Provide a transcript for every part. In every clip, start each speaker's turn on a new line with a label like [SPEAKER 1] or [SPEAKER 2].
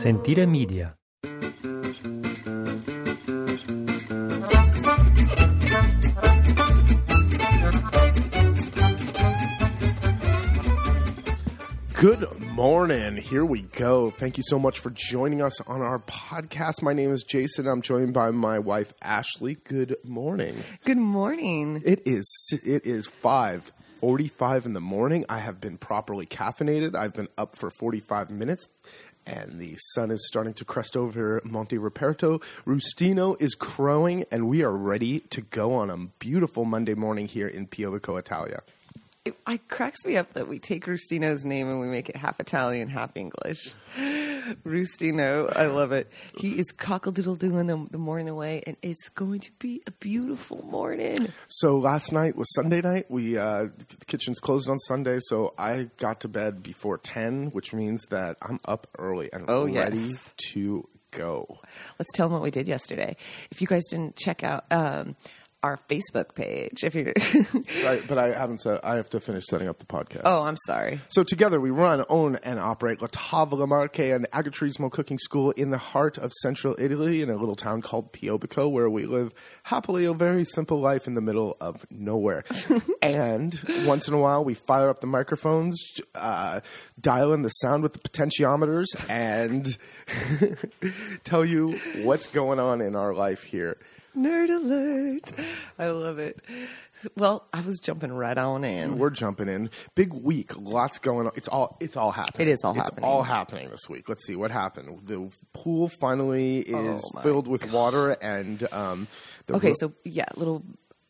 [SPEAKER 1] Sentire Media.
[SPEAKER 2] Good morning. Here we go. Thank you so much for joining us on our podcast. My name is Jason. I'm joined by my wife Ashley. Good morning.
[SPEAKER 3] Good morning.
[SPEAKER 2] It is it is 5:45 in the morning. I have been properly caffeinated. I've been up for 45 minutes and the sun is starting to crest over Monte Ruperto. Rustino is crowing and we are ready to go on a beautiful Monday morning here in Piobico, Italia.
[SPEAKER 3] It, it cracks me up that we take Rustino's name and we make it half Italian, half English. Rustino, I love it. He is cockle-doodle doing the, the morning away, and it's going to be a beautiful morning.
[SPEAKER 2] So last night was Sunday night. We uh, the kitchen's closed on Sunday, so I got to bed before ten, which means that I'm up early and
[SPEAKER 3] Oh,
[SPEAKER 2] ready
[SPEAKER 3] yes.
[SPEAKER 2] to go.
[SPEAKER 3] Let's tell them what we did yesterday. If you guys didn't check out um, our Facebook page, if you're,
[SPEAKER 2] Right, but I haven't said. I have to finish setting up the podcast.
[SPEAKER 3] oh, I'm sorry.
[SPEAKER 2] So together we run, own, and operate La Tavola Marche, an agriturismo cooking school in the heart of central Italy in a little town called Piobico, where we live happily a very simple life in the middle of nowhere. and once in a while we fire up the microphones, uh, dial in the sound with the potentiometers, and tell you what's going on in our life here.
[SPEAKER 3] Nerd alert! I love it. Well, I was jumping right on in.
[SPEAKER 2] We're jumping in. Big week. Lots going on. It's all it's all happening.
[SPEAKER 3] It is all
[SPEAKER 2] it's
[SPEAKER 3] happening.
[SPEAKER 2] all happening this week. Let's see what happened. The pool finally is
[SPEAKER 3] Oh
[SPEAKER 2] filled with water and um the
[SPEAKER 3] Okay,
[SPEAKER 2] ro-
[SPEAKER 3] so yeah, little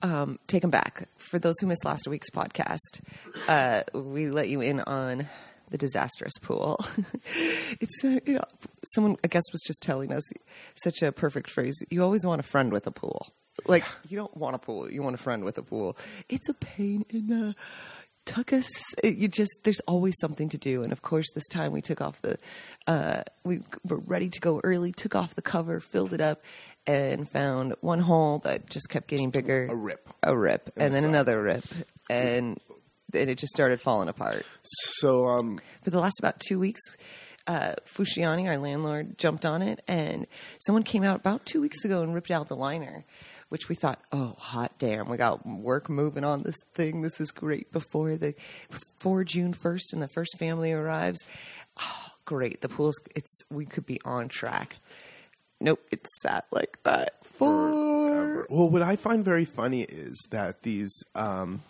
[SPEAKER 3] um, take them back. For those who missed last week's podcast, uh, we let you in on the disastrous pool. it's uh, you know, someone I guess was just telling us such a perfect phrase. You always want a friend with a pool. Like you don't want a pool, you want a friend with a pool. It's a pain in the tuckus. It- You just there's always something to do, and of course this time we took off the uh, we were ready to go early. Took off the cover, filled it up, and found one hole that just kept getting bigger.
[SPEAKER 2] A rip.
[SPEAKER 3] a rip, and then
[SPEAKER 2] side.
[SPEAKER 3] another rip, and then it just started falling apart.
[SPEAKER 2] so um
[SPEAKER 3] For the last about two weeks, uh, Fusciani, our landlord, jumped on it, and someone came out about two weeks ago and ripped out the liner, which we thought, oh, hot damn, we got work moving on this thing. This is great before the before June first and the first family arrives. Oh, great, the pool's it's we could be on track. Nope, it sat like that for
[SPEAKER 2] well what I find very funny is that these um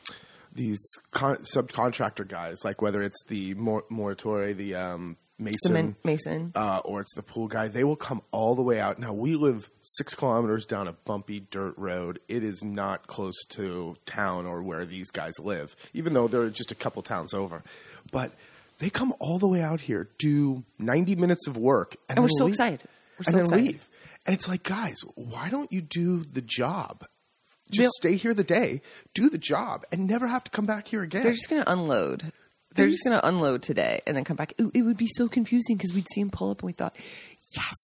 [SPEAKER 2] these con- subcontractor guys like whether it's the Mor- Muratore, the um Mason
[SPEAKER 3] cement mason.
[SPEAKER 2] uh, or it's the pool guy, they will come all the way out. Now we live six kilometers down a bumpy dirt road. It is not close to town or where these guys live, even though they're just a couple towns over. But they come all the way out here, do ninety minutes of work, and,
[SPEAKER 3] And we're so
[SPEAKER 2] leave.
[SPEAKER 3] excited. We're
[SPEAKER 2] and
[SPEAKER 3] so
[SPEAKER 2] then
[SPEAKER 3] excited.
[SPEAKER 2] leave. And it's like, guys, why don't you do the job? Just
[SPEAKER 3] They'll-
[SPEAKER 2] stay here the day, do the job, and never have to come back here again.
[SPEAKER 3] They're just going to unload. They're
[SPEAKER 2] They
[SPEAKER 3] just going to unload today and then come back. Ooh, it would be so confusing because we'd see them pull up and we thought, yes,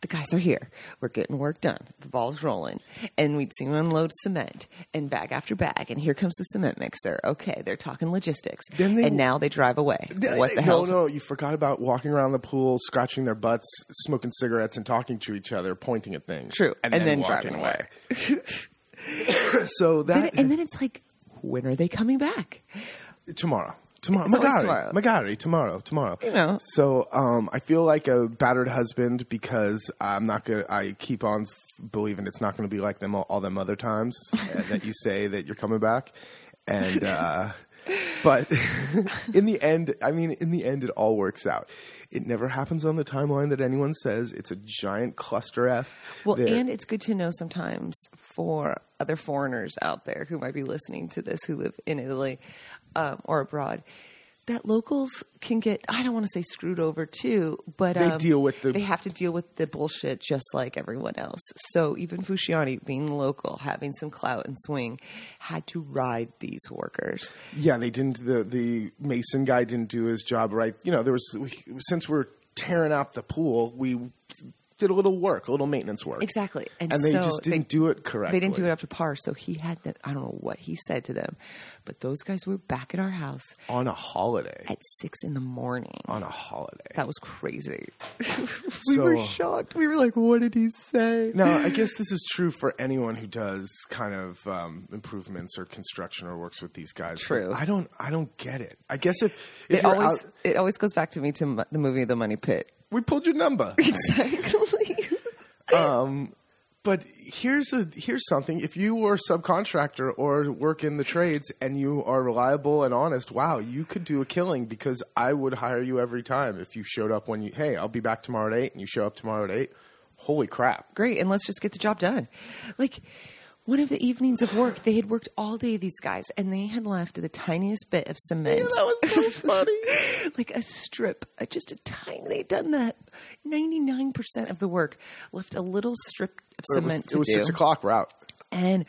[SPEAKER 3] the guys are here. We're getting work done. The ball's rolling. And we'd see them unload cement and bag after bag. And here comes the cement mixer. Okay, they're talking logistics.
[SPEAKER 2] Then they-
[SPEAKER 3] and now they drive away. What the hell?
[SPEAKER 2] No, no, you forgot about walking around the pool, scratching their butts, smoking cigarettes, and talking to each other, pointing at things.
[SPEAKER 3] True.
[SPEAKER 2] and,
[SPEAKER 3] And
[SPEAKER 2] then,
[SPEAKER 3] then
[SPEAKER 2] walking
[SPEAKER 3] driving
[SPEAKER 2] away. so
[SPEAKER 3] Then-
[SPEAKER 2] that
[SPEAKER 3] and then it's like, when are they coming back?
[SPEAKER 2] tomorrow. Tomorrow, magari,
[SPEAKER 3] tomorrow.
[SPEAKER 2] magari, tomorrow, tomorrow.
[SPEAKER 3] You know.
[SPEAKER 2] So, um, I feel like a battered husband because I'm not gonna. I keep on believing it's not going to be like them all, all them other times uh, that you say that you're coming back, and uh, but in the end, I mean, in the end, it all works out. It never happens on the timeline that anyone says. It's a giant cluster F.
[SPEAKER 3] Well,
[SPEAKER 2] that-
[SPEAKER 3] and it's good to know sometimes for other foreigners out there who might be listening to this who live in Italy um, or abroad that locals can get I don't want to say screwed over too, but
[SPEAKER 2] They
[SPEAKER 3] um,
[SPEAKER 2] deal with the-
[SPEAKER 3] they have to deal with the bullshit just like everyone else. So even Fusciani, being local, having some clout and swing, had to ride these workers.
[SPEAKER 2] Yeah, they didn't. The the mason guy didn't do his job right. You know, there was we, since we're tearing out the pool, we did a little work, a little maintenance work.
[SPEAKER 3] Exactly. And,
[SPEAKER 2] And they
[SPEAKER 3] so
[SPEAKER 2] just didn't do it correctly.
[SPEAKER 3] They didn't do it up to par. So he had them. I don't know what he said to them, but those guys were back at our house
[SPEAKER 2] on a holiday.
[SPEAKER 3] at six in the morning.
[SPEAKER 2] On a holiday.
[SPEAKER 3] That was crazy. we were shocked. We were like, "What did he say?"
[SPEAKER 2] Now, I guess this is true for anyone who does kind of um, improvements or construction or works with these guys.
[SPEAKER 3] True.
[SPEAKER 2] I don't. I don't get it. I guess if, if
[SPEAKER 3] It always
[SPEAKER 2] out,
[SPEAKER 3] it always goes back to me to m- the movie The Money Pit.
[SPEAKER 2] we pulled your number.
[SPEAKER 3] Exactly.
[SPEAKER 2] Um, but here's a here's something. If you were a subcontractor or work in the trades and you are reliable and honest, wow, you could do a killing because I would hire you every time if you showed up when you hey, I'll be back tomorrow at eight and you show up tomorrow at eight. Holy crap.
[SPEAKER 3] Great, and let's just get the job done. Like one of the evenings of work, they had worked all day. These guys, and they had left the tiniest bit of cement.
[SPEAKER 2] Yeah, that was so funny.
[SPEAKER 3] like a strip, just a tiny. They'd done that. Ninety nine percent of the work left a little strip of
[SPEAKER 2] It was,
[SPEAKER 3] cement
[SPEAKER 2] it
[SPEAKER 3] to
[SPEAKER 2] was
[SPEAKER 3] do.
[SPEAKER 2] six o'clock route.
[SPEAKER 3] And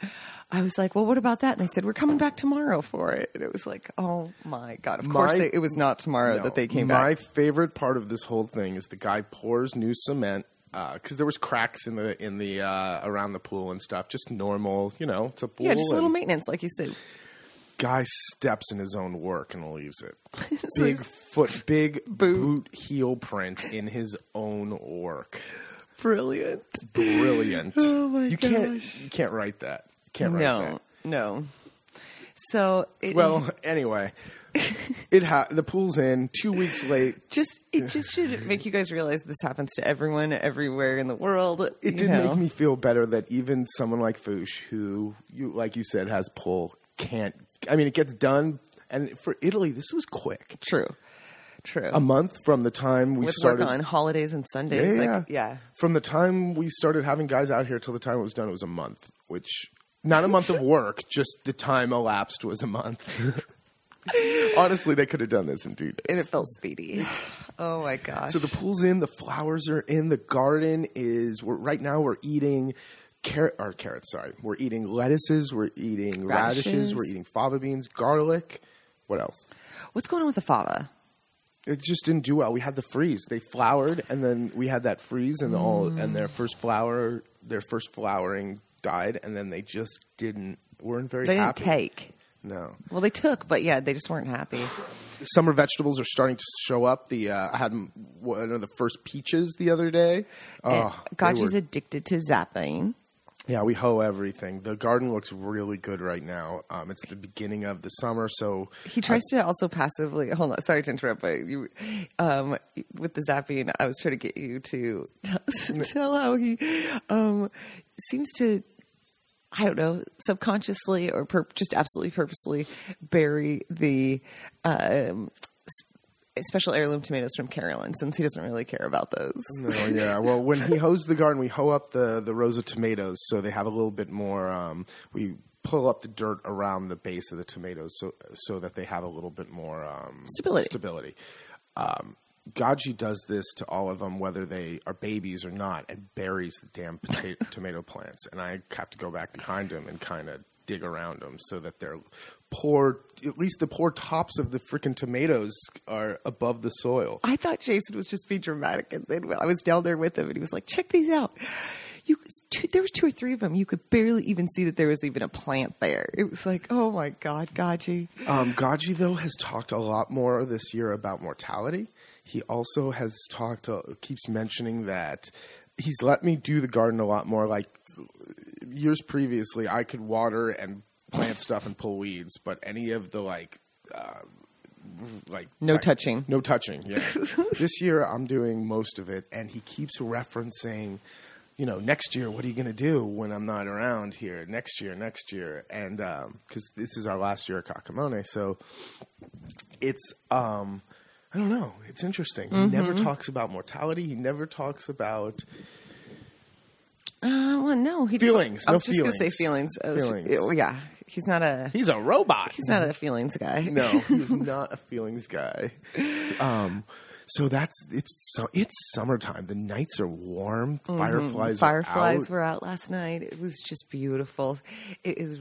[SPEAKER 3] I was like, "Well, what about that?" And they said, "We're coming back tomorrow for it." And it was like, "Oh my god!" Of course, they, it was not tomorrow
[SPEAKER 2] No,
[SPEAKER 3] that they came
[SPEAKER 2] My
[SPEAKER 3] back.
[SPEAKER 2] favorite part of this whole thing is the guy pours new cement because there was cracks in the in the uh, around the pool and stuff. Just normal, you know. It's a pool.
[SPEAKER 3] Yeah, just a little
[SPEAKER 2] and
[SPEAKER 3] maintenance, like you said.
[SPEAKER 2] Guy steps in his own work and leaves it. Big foot, big
[SPEAKER 3] Boot.
[SPEAKER 2] boot heel print in his own work.
[SPEAKER 3] Brilliant.
[SPEAKER 2] Brilliant.
[SPEAKER 3] Oh my
[SPEAKER 2] you
[SPEAKER 3] gosh.
[SPEAKER 2] can't you can't write that. Can't write
[SPEAKER 3] No,
[SPEAKER 2] that.
[SPEAKER 3] no. So it,
[SPEAKER 2] Well, anyway, it ha- the pool's in two weeks late.
[SPEAKER 3] just it just should make you guys realize this happens to everyone everywhere in the world.
[SPEAKER 2] It did
[SPEAKER 3] know.
[SPEAKER 2] make me feel better that even someone like Foosh, who you like you said has pull, can't. I mean, it gets done, and for Italy, this was quick.
[SPEAKER 3] true, true.
[SPEAKER 2] A month from the time we
[SPEAKER 3] With
[SPEAKER 2] started.
[SPEAKER 3] work on holidays and Sundays,
[SPEAKER 2] yeah,
[SPEAKER 3] like yeah,
[SPEAKER 2] From the time we started having guys out here till the time it was done, it was a month. Which not a month of work, just the time elapsed was a month. Honestly, they could have done this in two days.
[SPEAKER 3] and it felt speedy. Oh my gosh!
[SPEAKER 2] So the pool's in, the flowers are in, the garden is. We're right now we're eating carrot or carrots. Sorry, we're eating lettuces, we're eating radishes,
[SPEAKER 3] Radishes.
[SPEAKER 2] we're eating fava beans, garlic. What else?
[SPEAKER 3] What's going on with the fava?
[SPEAKER 2] It just didn't do well. We had the freeze. They flowered, and then we had that freeze, and all,
[SPEAKER 3] Mm.
[SPEAKER 2] and their first flower, their first flowering died, and then they just didn't weren't very
[SPEAKER 3] They didn't
[SPEAKER 2] happy.
[SPEAKER 3] take.
[SPEAKER 2] No.
[SPEAKER 3] Well, they took, but yeah, they just weren't happy.
[SPEAKER 2] Summer vegetables are starting to show up. The uh, I had one of the first peaches the other day. Oh,
[SPEAKER 3] Gaji's
[SPEAKER 2] were-
[SPEAKER 3] addicted to zapping.
[SPEAKER 2] Yeah, we hoe everything. The garden looks really good right now. Um, it's the beginning of the summer, so
[SPEAKER 3] He tries to also passively. Hold on, sorry to interrupt, but you, um, with the zapping, I was trying to get you to tell, tell how he um, seems to. I don't know, subconsciously or pur- just absolutely purposely bury the um, special heirloom tomatoes from Carolyn, since he doesn't really care about those.
[SPEAKER 2] No, yeah. Well, when he hoes the garden, we hoe up the the rows of tomatoes so they have a little bit more. Um, we pull up the dirt around the base of the tomatoes so so that they have a little bit more um,
[SPEAKER 3] Stability.
[SPEAKER 2] Stability. Um, Gaji does this to all of them, whether they are babies or not, and buries the damn potato, tomato plants. And I have to go back behind him and kind of dig around them so that they're poor. At least the poor tops of the freaking tomatoes are above the soil.
[SPEAKER 3] I thought Jason was just being dramatic, and then I was down there with him, and he was like, "Check these out." You, two, there was two or three of them. You could barely even see that there was even a plant there. It was like, oh my god, Gaji.
[SPEAKER 2] Um, Gaji though has talked a lot more this year about mortality. He also has talked, uh, keeps mentioning that he's let me do the garden a lot more. Like years previously, I could water and plant stuff and pull weeds, but any of the like, uh, like
[SPEAKER 3] No touching.
[SPEAKER 2] no touching. Yeah, this year I'm doing most of it, and he keeps referencing. You know, next year, what are you going to do when I'm not around here? Next year, next year, and because this is our last year at Kakamone, so it's um, I don't know. It's interesting. He never
[SPEAKER 3] Mm-hmm.
[SPEAKER 2] talks about mortality. He never talks about
[SPEAKER 3] Uh, well, no, he
[SPEAKER 2] Feelings,
[SPEAKER 3] I
[SPEAKER 2] no
[SPEAKER 3] was just gonna say
[SPEAKER 2] feelings.
[SPEAKER 3] oh, yeah, he's not a
[SPEAKER 2] he's a robot.
[SPEAKER 3] he's not a feelings guy.
[SPEAKER 2] no, he's not a feelings guy. Um, so that's it's so it's summertime. The nights are warm. Fireflies.
[SPEAKER 3] Mm-hmm. Fireflies
[SPEAKER 2] out.
[SPEAKER 3] were out last night. It was just beautiful. It is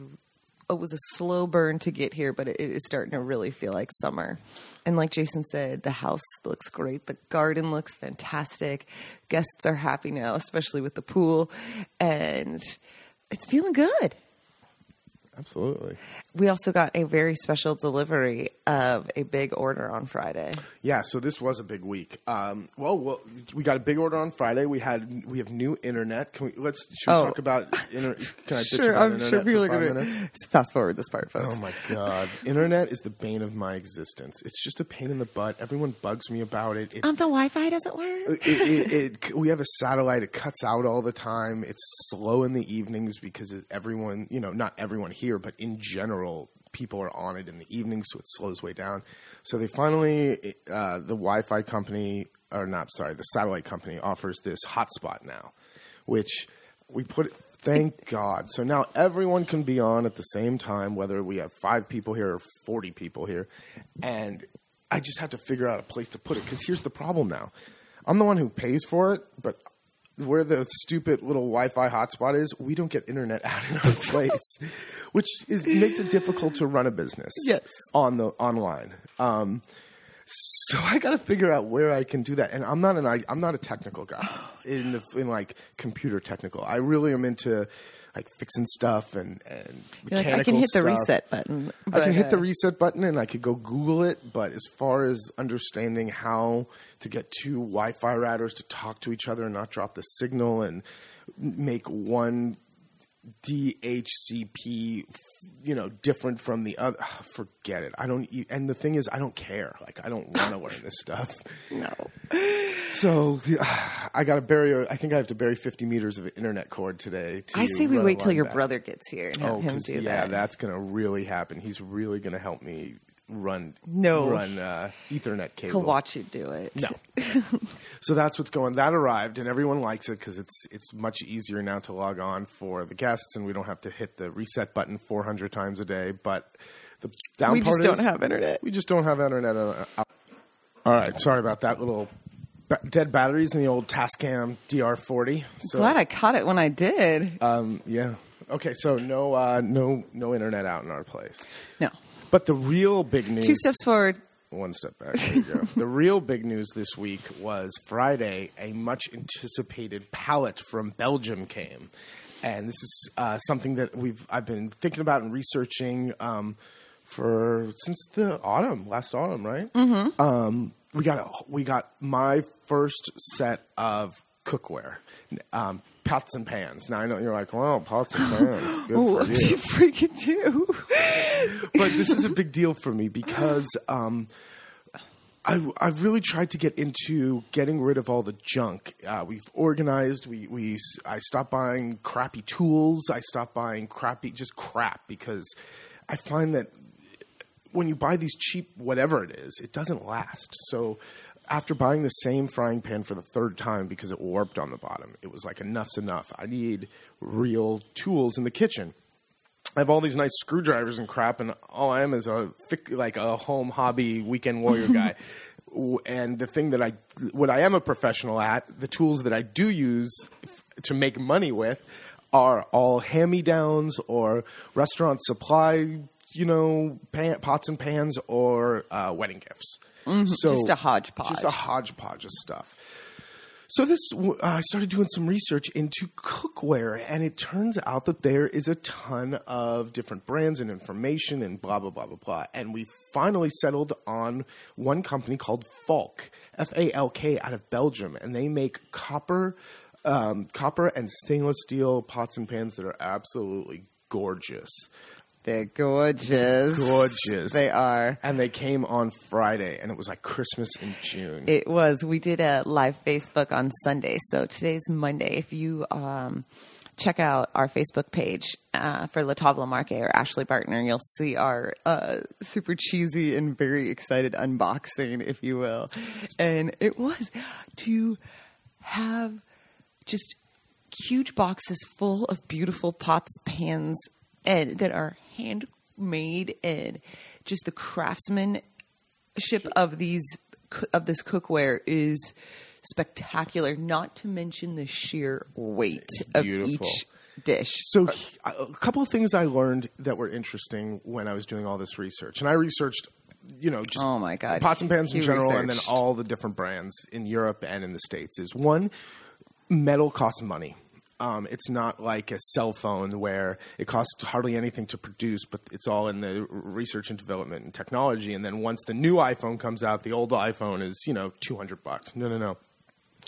[SPEAKER 3] it was a slow burn to get here, but it, is starting to really feel like summer. And like Jason said, the house looks great. The garden looks fantastic. Guests are happy now, especially with the pool, and it's feeling good.
[SPEAKER 2] Absolutely.
[SPEAKER 3] We also got a very special delivery of a big order on Friday.
[SPEAKER 2] Yeah, so this was a big week. Um, well, well, we got a big order on Friday. We had we have new internet. Can we let's should we
[SPEAKER 3] Oh.
[SPEAKER 2] talk about inter, Can I
[SPEAKER 3] sure,
[SPEAKER 2] about
[SPEAKER 3] I'm sure
[SPEAKER 2] for
[SPEAKER 3] people are
[SPEAKER 2] five
[SPEAKER 3] going to fast forward this part, folks.
[SPEAKER 2] Oh my god, internet is the bane of my existence. It's just a pain in the butt. Everyone bugs me about it. It,
[SPEAKER 3] Um, the Wi-Fi doesn't work.
[SPEAKER 2] it, it, it, we have a satellite. It cuts out all the time. It's slow in the evenings because everyone, you know, not everyone here, but in general, people are on it in the evenings, so it slows way down. So they finally, uh, the Wi-Fi company, or not, sorry, the satellite company offers this hotspot now, which we put. Thank God. So now everyone can be on at the same time, whether we have five people here or 40 people here. And I just have to figure out a place to put it because here's the problem now. I'm the one who pays for it, but where the stupid little Wi-Fi hotspot is, we don't get internet out in our place, which is makes it difficult to run a business
[SPEAKER 3] Yes.
[SPEAKER 2] on the online. Um, so I got to figure out where I can do that, and I'm not an I, I'm not a technical guy in the, in like computer technical. I really am into like fixing stuff and and
[SPEAKER 3] like, I can hit the reset button.
[SPEAKER 2] I can hit the
[SPEAKER 3] uh,
[SPEAKER 2] reset button and I could go Google it, but as far as understanding how to get two Wi-Fi routers to talk to each other and not drop the signal and make one DHCP, you know, different from the other, ah, forget it. I don't. And the thing is, I don't care. Like, I don't want to learn this stuff.
[SPEAKER 3] no.
[SPEAKER 2] So I got to bury. I think I have to bury 50 meters of internet cord today. To
[SPEAKER 3] I say we wait till your
[SPEAKER 2] back.
[SPEAKER 3] brother gets here and oh, have
[SPEAKER 2] Oh,
[SPEAKER 3] him do
[SPEAKER 2] yeah,
[SPEAKER 3] that.
[SPEAKER 2] that's gonna really happen. He's really gonna help me run
[SPEAKER 3] No.
[SPEAKER 2] run uh, Ethernet cable.
[SPEAKER 3] He'll watch you do it.
[SPEAKER 2] No. so that's what's going. That arrived, and everyone likes it because it's it's much easier now to log on for the guests, and we don't have to hit the reset button 400 times a day. But the down
[SPEAKER 3] we
[SPEAKER 2] part
[SPEAKER 3] just don't have internet.
[SPEAKER 2] we just don't have internet. Uh, all right, sorry about that little dead batteries in the old Tascam DR40. So,
[SPEAKER 3] Glad I caught it when I did.
[SPEAKER 2] um, yeah. Okay, so no, uh, no, no internet out in our place.
[SPEAKER 3] no.
[SPEAKER 2] But the real big news.
[SPEAKER 3] Two steps forward.
[SPEAKER 2] One step back. There you go. the real big news this week was Friday. A much anticipated pallet from Belgium came, and this is uh, something that we've I've been thinking about and researching um, for since the autumn, last autumn, right? Mm-hmm. Um, we got a, we got my first set of cookware. Um, Pots and pans. Now I know you're like, well, pots and pans, good
[SPEAKER 3] What
[SPEAKER 2] for you
[SPEAKER 3] you freaking do?
[SPEAKER 2] but this is a big deal for me because um, I, I've really tried to get into getting rid of all the junk. Uh, we've organized. We, we I stopped buying crappy tools. I stopped buying crappy just crap because I find that when you buy these cheap whatever it is, it doesn't last. So after buying the same frying pan for the third time because it warped on the bottom, it was like enough's enough. I need real tools in the kitchen. I have all these nice screwdrivers and crap, and all I am is a thick, like a home hobby weekend warrior guy. And the thing that I, what I am a professional at, the tools that I do use f- to make money with, are all hand-me-downs or restaurant supply, you know, pan, pots and pans or uh, wedding gifts.
[SPEAKER 3] Mm-hmm. Just a hodgepodge.
[SPEAKER 2] just a hodgepodge of stuff. So this, uh, I started doing some research into cookware, and it turns out that there is a ton of different brands and information and blah blah blah blah blah. And we finally settled on one company called Falk, F A L K, out of Belgium, and they make copper, um, copper and stainless steel pots and pans that are absolutely gorgeous.
[SPEAKER 3] They're gorgeous.
[SPEAKER 2] Gorgeous.
[SPEAKER 3] They are.
[SPEAKER 2] And they came on Friday, and it was like Christmas in June.
[SPEAKER 3] It was. We did a live Facebook on Sunday. So today's Monday. If you um, check out our Facebook page uh, for La Marque or Ashley Bartner, you'll see our uh, super cheesy and very excited unboxing, if you will. And it was to have just huge boxes full of beautiful pots, pans, and that are handmade and just the craftsmanship of these of this cookware is spectacular. Not to mention the sheer weight of each dish.
[SPEAKER 2] So he- a couple of things I learned that were interesting when I was doing all this research, and I researched, you know, just
[SPEAKER 3] Oh my God.
[SPEAKER 2] pots and pans in
[SPEAKER 3] You
[SPEAKER 2] general, and then all the different brands in Europe and in the states. Is one, metal costs money. Um, it's not like a cell phone where it costs hardly anything to produce, but it's all in the research and development and technology. And then once the new iPhone comes out, the old iPhone is you know two hundred bucks. No, no, no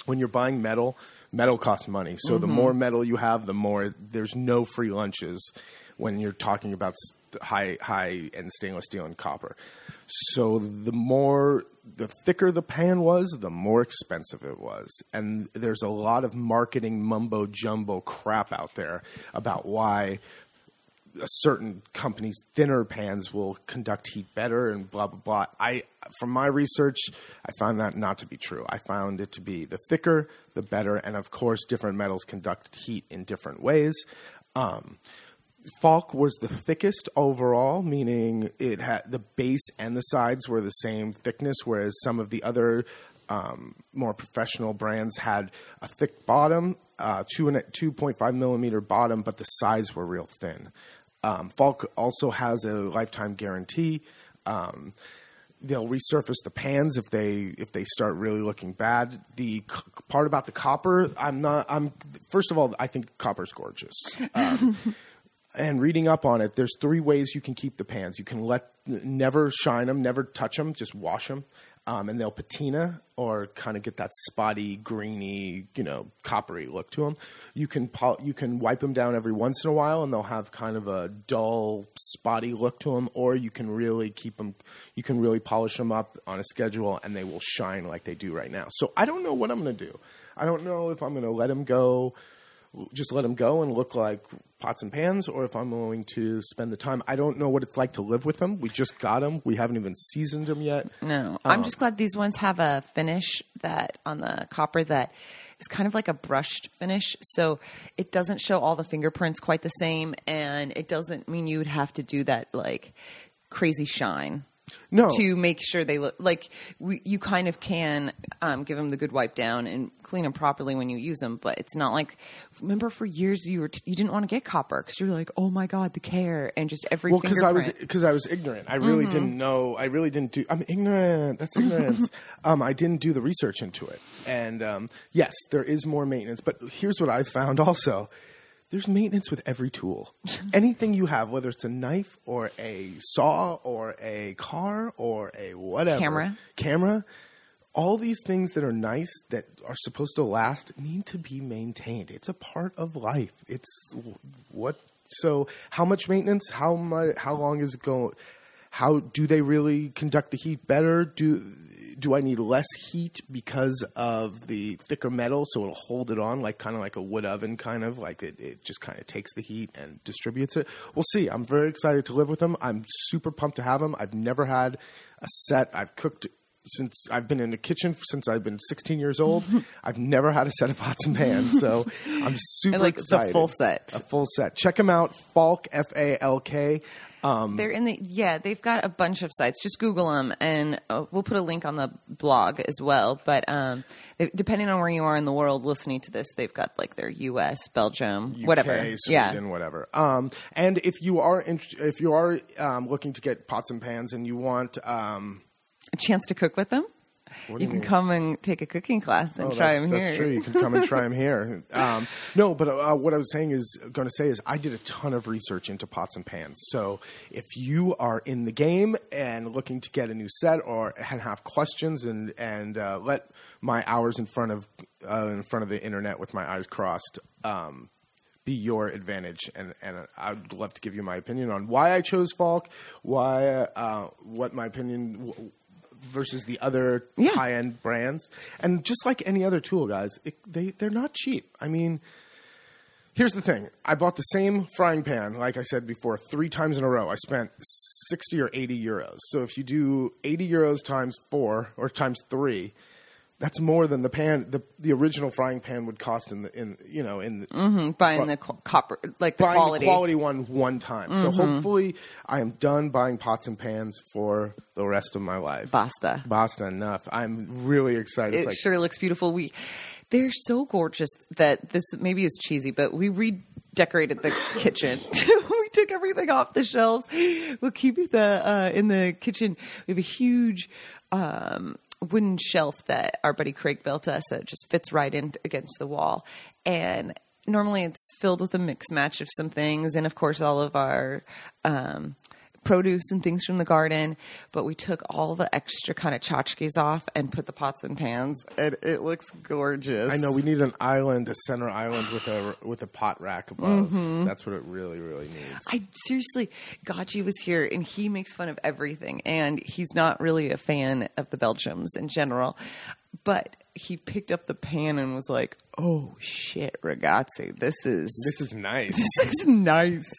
[SPEAKER 2] when you're buying metal, metal costs money. So the more metal you have, the more there's no free lunches when you're talking about high high end stainless steel and copper. So the more the thicker the pan was, the more expensive it was. And there's a lot of marketing mumbo jumbo crap out there about why a certain company's thinner pans will conduct heat better and blah blah blah. I from my research, I found that not to be true. I found it to be the thicker, the better, and of course, different metals conduct heat in different ways. Um, Falk was the thickest overall, meaning it had the base and the sides were the same thickness, whereas some of the other um, more professional brands had a thick bottom, uh, two and two point five millimeter bottom, but the sides were real thin. Um, Falk also has a lifetime guarantee. Um, they'll resurface the pans if they if they start really looking bad. The c- part about the copper, I'm not. I'm first of all, I think copper's gorgeous. Um, and reading up on it, there's three ways you can keep the pans. You can let never shine them, never touch them, just wash them, um, and they'll patina or kind of get that spotty, greeny, you know, coppery look to them. You can pol- you can wipe them down every once in a while, and they'll have kind of a dull, spotty look to them. Or you can really keep them, you can really polish them up on a schedule, and they will shine like they do right now. So I don't know what I'm going to do. I don't know if I'm going to let them go just let them go and look like pots and pans, or if I'm willing to spend the time. I don't know what it's like to live with them. We just got them. We haven't even seasoned them yet.
[SPEAKER 3] No,
[SPEAKER 2] Um,
[SPEAKER 3] I'm just glad these ones have a finish that on the copper that is kind of like a brushed finish, so it doesn't show all the fingerprints quite the same, and it doesn't mean you would have to do that like crazy shine.
[SPEAKER 2] No.
[SPEAKER 3] to make sure they look like we, you kind of can um, give them the good wipe down and clean them properly when you use them, but it's not like remember for years you were t- you didn't want to get copper because you were like oh my god the care and just every
[SPEAKER 2] Well, because I was because I was ignorant. I really didn't know. I really didn't do. I'm ignorant. That's ignorance. um, I didn't do the research into it. And um, yes, there is more maintenance. But here's what I found also. There's maintenance with every tool. Anything you have, whether it's a knife or a saw or a car or a whatever
[SPEAKER 3] Camera.
[SPEAKER 2] camera, all these things that are nice that are supposed to last need to be maintained. It's a part of life. It's what. So, how much maintenance? How much? How long is it going? How do they really conduct the heat better? Do do I need less heat because of the thicker metal, so it'll hold it on like kind of like a wood oven, kind of like it, it just kind of takes the heat and distributes it. We'll see. I'm very excited to live with them. I'm super pumped to have them. I've never had a set. I've cooked since I've been in the kitchen since I've been 16 years old. I've never had a set of pots and pans, so I'm super
[SPEAKER 3] like the
[SPEAKER 2] excited.
[SPEAKER 3] full set.
[SPEAKER 2] A full set. Check them out. Falk F A L K. Um,
[SPEAKER 3] They're in the yeah. They've got a bunch of sites. Just Google them, and uh, we'll put a link on the blog as well. But um, they, depending on where you are in the world listening to this, they've got like their U.S., Belgium,
[SPEAKER 2] UK,
[SPEAKER 3] whatever. yeah,
[SPEAKER 2] Sweden, whatever. Um, and if you are in, if you are um, looking to get pots and pans and you want um,
[SPEAKER 3] a chance to cook with them. You
[SPEAKER 2] you
[SPEAKER 3] can
[SPEAKER 2] mean?
[SPEAKER 3] come and take a cooking class and
[SPEAKER 2] Oh,
[SPEAKER 3] try
[SPEAKER 2] that's,
[SPEAKER 3] them
[SPEAKER 2] that's
[SPEAKER 3] here.
[SPEAKER 2] true. You can come and try them here. Um, no, but uh, what I was saying is going to say is I did a ton of research into pots and pans. So if you are in the game and looking to get a new set or have questions and and uh, let my hours in front of uh, in front of the internet with my eyes crossed. Um, be your advantage, and and I'd love to give you my opinion on why I chose Falk, why uh, what my opinion versus the other
[SPEAKER 3] Yeah.
[SPEAKER 2] high end brands, and just like any other tool, guys, it, they they're not cheap. I mean, here's the thing: I bought the same frying pan, like I said before, three times in a row. I spent sixty or eighty euros. So if you do eighty euros times four or times three. That's more than the pan, the, the original frying pan would cost in the in you know in the,
[SPEAKER 3] buying the co- copper, like the
[SPEAKER 2] buying
[SPEAKER 3] quality.
[SPEAKER 2] the quality one one time. So hopefully, I am done buying pots and pans for the rest of my life.
[SPEAKER 3] Basta.
[SPEAKER 2] Basta enough. I'm really excited.
[SPEAKER 3] It
[SPEAKER 2] like,
[SPEAKER 3] sure looks beautiful. We they're so gorgeous that this maybe is cheesy, but we redecorated the kitchen. we took everything off the shelves. We'll keep the uh, in the kitchen. We have a huge um, wooden shelf that our buddy Craig built us that just fits right in against the wall, and normally it's filled with a mix match of some things, and of course all of our. Um, produce and things from the garden, but we took all the extra kind of tchotchkes off and put the pots and pans, and it looks gorgeous.
[SPEAKER 2] I know we need an island, a center island with a with a pot rack above.
[SPEAKER 3] Mm-hmm.
[SPEAKER 2] That's what it really, really needs.
[SPEAKER 3] I seriously, Gachi was here and he makes fun of everything, and he's not really a fan of the Belgians in general, but he picked up the pan and was like, "Oh shit, ragazzi, this is
[SPEAKER 2] This is nice.
[SPEAKER 3] this is nice."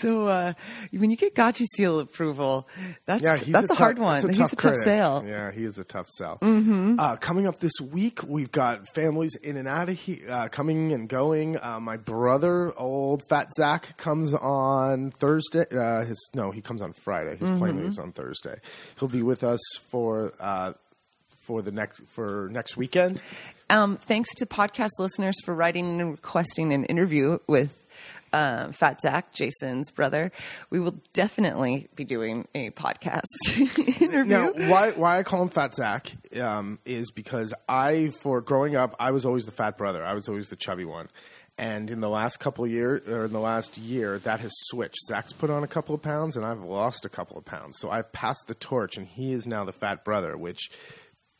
[SPEAKER 3] So uh, when you get Gachi seal approval, that's
[SPEAKER 2] Yeah,
[SPEAKER 3] that's a,
[SPEAKER 2] tough-
[SPEAKER 3] hard one.
[SPEAKER 2] it's
[SPEAKER 3] he's a tough
[SPEAKER 2] critic.
[SPEAKER 3] sale.
[SPEAKER 2] Yeah, he is a tough sell. Mm-hmm. Uh, coming up this week, we've got families in and out of here, uh, coming and going. Uh, my brother, old Fat Zach, comes on Thursday. Uh, his no, he comes on Friday. His plane
[SPEAKER 3] Mm-hmm.
[SPEAKER 2] leaves on Thursday. He'll be with us for. For the next for next weekend,
[SPEAKER 3] Um, thanks to podcast listeners for writing and requesting an interview with um, Fat Zach, Jason's brother. We will definitely be doing a podcast interview.
[SPEAKER 2] Now, why why I call him Fat Zach um, is because I, for growing up, I was always the fat brother. I was always the chubby one. And in the last couple of years, or in the last year, that has switched. Zach's put on a couple of pounds, and I've lost a couple of pounds. So I've passed the torch, and he is now the fat brother, which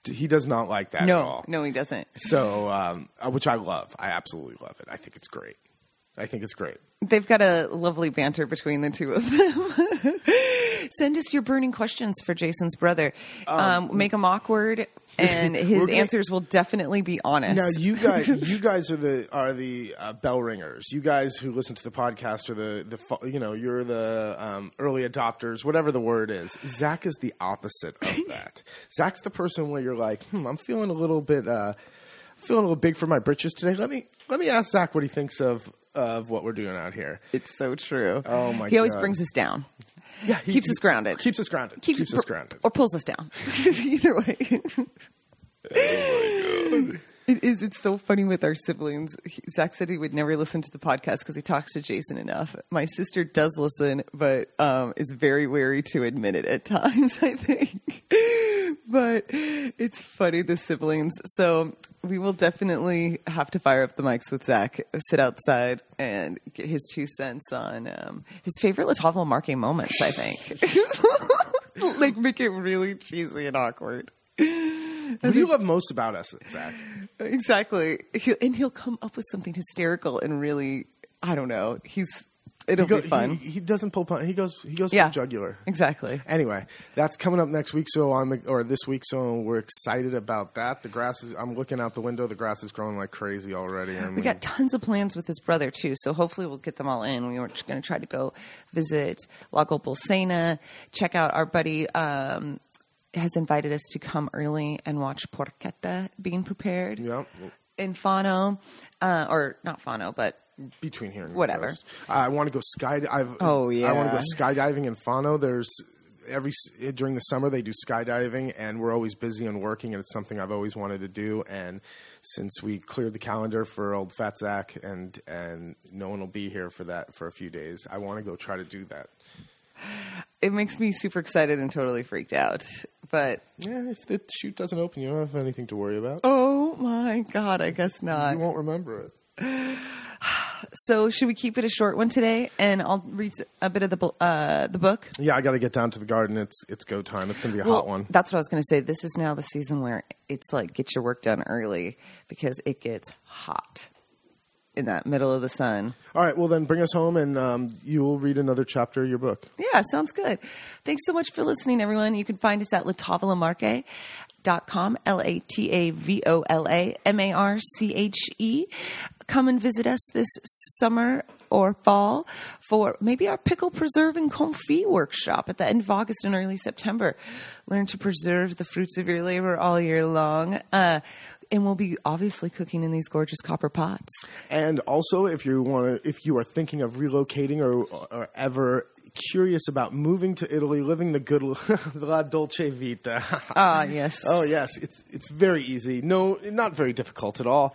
[SPEAKER 2] he does not like that at
[SPEAKER 3] no,
[SPEAKER 2] all.
[SPEAKER 3] no, he doesn't.
[SPEAKER 2] So, um, uh, which I love. I absolutely love it. I think it's great. I think it's great.
[SPEAKER 3] They've got a lovely banter between the two of them. Send us your burning questions for Jason's brother. Um, make them awkward, and his
[SPEAKER 2] gonna-
[SPEAKER 3] answers will definitely be honest.
[SPEAKER 2] Now you guys, you guys are the are the uh, bell ringers. You guys who listen to the podcast are the the you know you're the um, early adopters, whatever the word is. Zach is the opposite of that. Zach's the person where you're like, hmm, I'm feeling a little bit, uh, feeling a little big for my britches today. Let me let me ask Zach what he thinks of of what we're doing out here.
[SPEAKER 3] it's so true.
[SPEAKER 2] Oh, my god.
[SPEAKER 3] He always
[SPEAKER 2] God.
[SPEAKER 3] brings us down.
[SPEAKER 2] Yeah, he
[SPEAKER 3] Keeps us grounded.
[SPEAKER 2] Keeps us grounded. Keeps, us grounded.
[SPEAKER 3] or pulls us down. Either way. It is. It's so funny with our siblings. He- Zach said he would never listen to the podcast because he talks to Jason enough. My sister does listen, but um, is very wary to admit it at times. I think, but it's funny the siblings. So we will definitely have to fire up the mics with Zach, sit outside, and get his two cents on um, his favorite La Tavola Marche moments. I think, like make it really cheesy and awkward.
[SPEAKER 2] What do you love most about us, Zach?
[SPEAKER 3] Exactly. He'll, and he'll come up with something hysterical and really, I don't know. He's, it'll
[SPEAKER 2] go-
[SPEAKER 3] be fun.
[SPEAKER 2] he, he doesn't pull pun. He goes. He goes
[SPEAKER 3] yeah.
[SPEAKER 2] for the jugular.
[SPEAKER 3] Exactly.
[SPEAKER 2] Anyway, that's coming up next week. So I'm or this week. So we're excited about that. The grass is. I'm looking out the window. The grass is growing like crazy already. I mean,
[SPEAKER 3] We got tons of plans with his brother too, so hopefully we'll get them all in. We were going to try to go visit Lago Bolsena, check out our buddy um, has invited us to come early and watch porchetta being prepared
[SPEAKER 2] Yep.
[SPEAKER 3] in Fano, uh, or not Fano, but
[SPEAKER 2] between here and
[SPEAKER 3] Whatever.
[SPEAKER 2] coast. I want to go sky. I've,
[SPEAKER 3] Oh,
[SPEAKER 2] I want to go skydiving in Fano. There's every eh, during the summer they do skydiving, and we're always busy and working, and it's something I've always wanted to do. And since we cleared the calendar for old Fat Zach, and and no one will be here for that for a few days, I want to go try to do that.
[SPEAKER 3] it makes me super excited and totally freaked out. But
[SPEAKER 2] Yeah, if the chute doesn't open, you don't have anything to worry about.
[SPEAKER 3] oh my god, I guess not.
[SPEAKER 2] You won't remember it.
[SPEAKER 3] So should we keep it a short one today? And I'll read a bit of the uh, the book.
[SPEAKER 2] Yeah, I got to get down to the garden. It's it's go time. It's gonna be a hot one.
[SPEAKER 3] That's what I was going to say. This is now the season where it's like get your work done early because it gets hot in that middle of the sun.
[SPEAKER 2] All right, well then bring us home, and um, you will read another chapter of your book.
[SPEAKER 3] Yeah, sounds good. Thanks so much for listening, everyone. You can find us at latavolamarche.com, L A T A V O L A M A R C H E. Come and visit us this summer or fall for maybe our pickle preserve and confit workshop at the end of August and early September. Learn to preserve the fruits of your labor all year long. Uh, and we'll be obviously cooking in these gorgeous copper pots.
[SPEAKER 2] And also, if you want to, if you are thinking of relocating or, or ever curious about moving to Italy, living the good la dolce vita.
[SPEAKER 3] Ah, yes.
[SPEAKER 2] oh yes, it's it's very easy. No, not very difficult at all.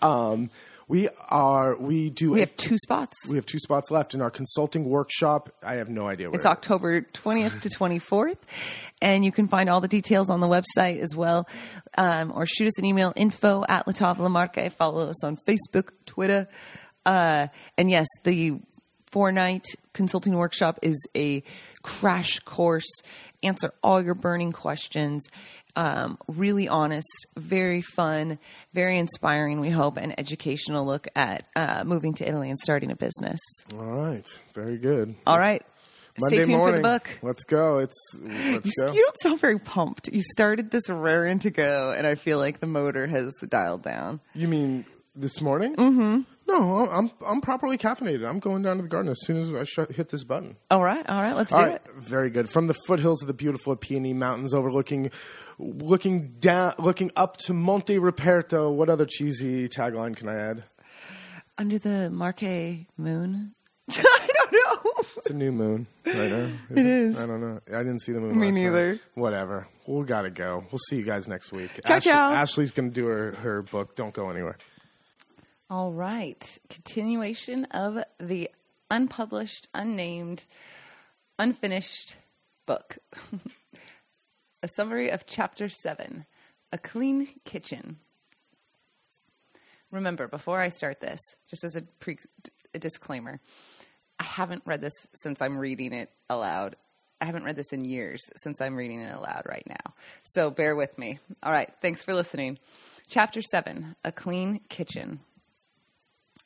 [SPEAKER 2] Um, We are. We do.
[SPEAKER 3] We
[SPEAKER 2] a-
[SPEAKER 3] have two spots.
[SPEAKER 2] we have two spots left in our consulting workshop. I have no idea where
[SPEAKER 3] It's
[SPEAKER 2] it.
[SPEAKER 3] October 20th to 24th. And you can find all the details on the website as well. Um, or shoot us an email info at La Tavola Marche. Follow us on Facebook, Twitter. Uh, and yes, the four night consulting workshop is a crash course. Answer all your burning questions. Um, really honest, very fun, very inspiring, we hope, and educational look at uh, moving to Italy and starting a business.
[SPEAKER 2] All right. Very good.
[SPEAKER 3] All right.
[SPEAKER 2] Monday
[SPEAKER 3] Stay tuned
[SPEAKER 2] morning.
[SPEAKER 3] for the book.
[SPEAKER 2] Let's go. It's let's
[SPEAKER 3] You,
[SPEAKER 2] go.
[SPEAKER 3] you don't sound very pumped. You started this raring to go, and I feel like the motor has dialed down.
[SPEAKER 2] You mean this morning? Mm-hmm. No, I'm I'm properly caffeinated. I'm going down to the garden as soon as I shut, hit this button.
[SPEAKER 3] All right, all right, let's do
[SPEAKER 2] All right,
[SPEAKER 3] it.
[SPEAKER 2] very good. From the foothills of the beautiful Peony Mountains, overlooking, looking down, looking up to Monte Ruperto. What other cheesy tagline can I add?
[SPEAKER 3] Under the Marche moon. I don't know.
[SPEAKER 2] It's a new moon right now.
[SPEAKER 3] It is.
[SPEAKER 2] I don't know. I didn't see the moon.
[SPEAKER 3] Me
[SPEAKER 2] last night.
[SPEAKER 3] neither.
[SPEAKER 2] Whatever. We gotta go. We'll see you guys next week.
[SPEAKER 3] Ciao,
[SPEAKER 2] Ashley,
[SPEAKER 3] ciao.
[SPEAKER 2] Ashley's gonna do her her book. Don't go anywhere.
[SPEAKER 3] All right. Continuation of the unpublished, unnamed, unfinished book. a summary of chapter seven A Clean Kitchen. Remember, before I start this, just as a, pre- a disclaimer, I haven't read this since I'm reading it aloud. I haven't read this in years since I'm reading it aloud right now. So bear with me. All right. Thanks for listening. Chapter 7 A Clean Kitchen.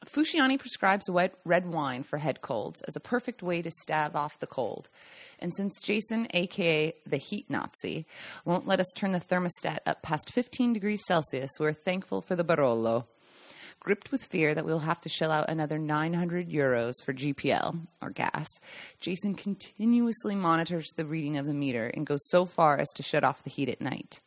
[SPEAKER 3] Fusciani prescribes wet red wine for head colds as a perfect way to stave off the cold. And since Jason, aka the heat Nazi, won't let us turn the thermostat up past 15 degrees Celsius, we're thankful for the Barolo. Gripped with fear that we'll have to shell out another 900 euros for GPL, or gas, Jason continuously monitors the reading of the meter and goes so far as to shut off the heat at night.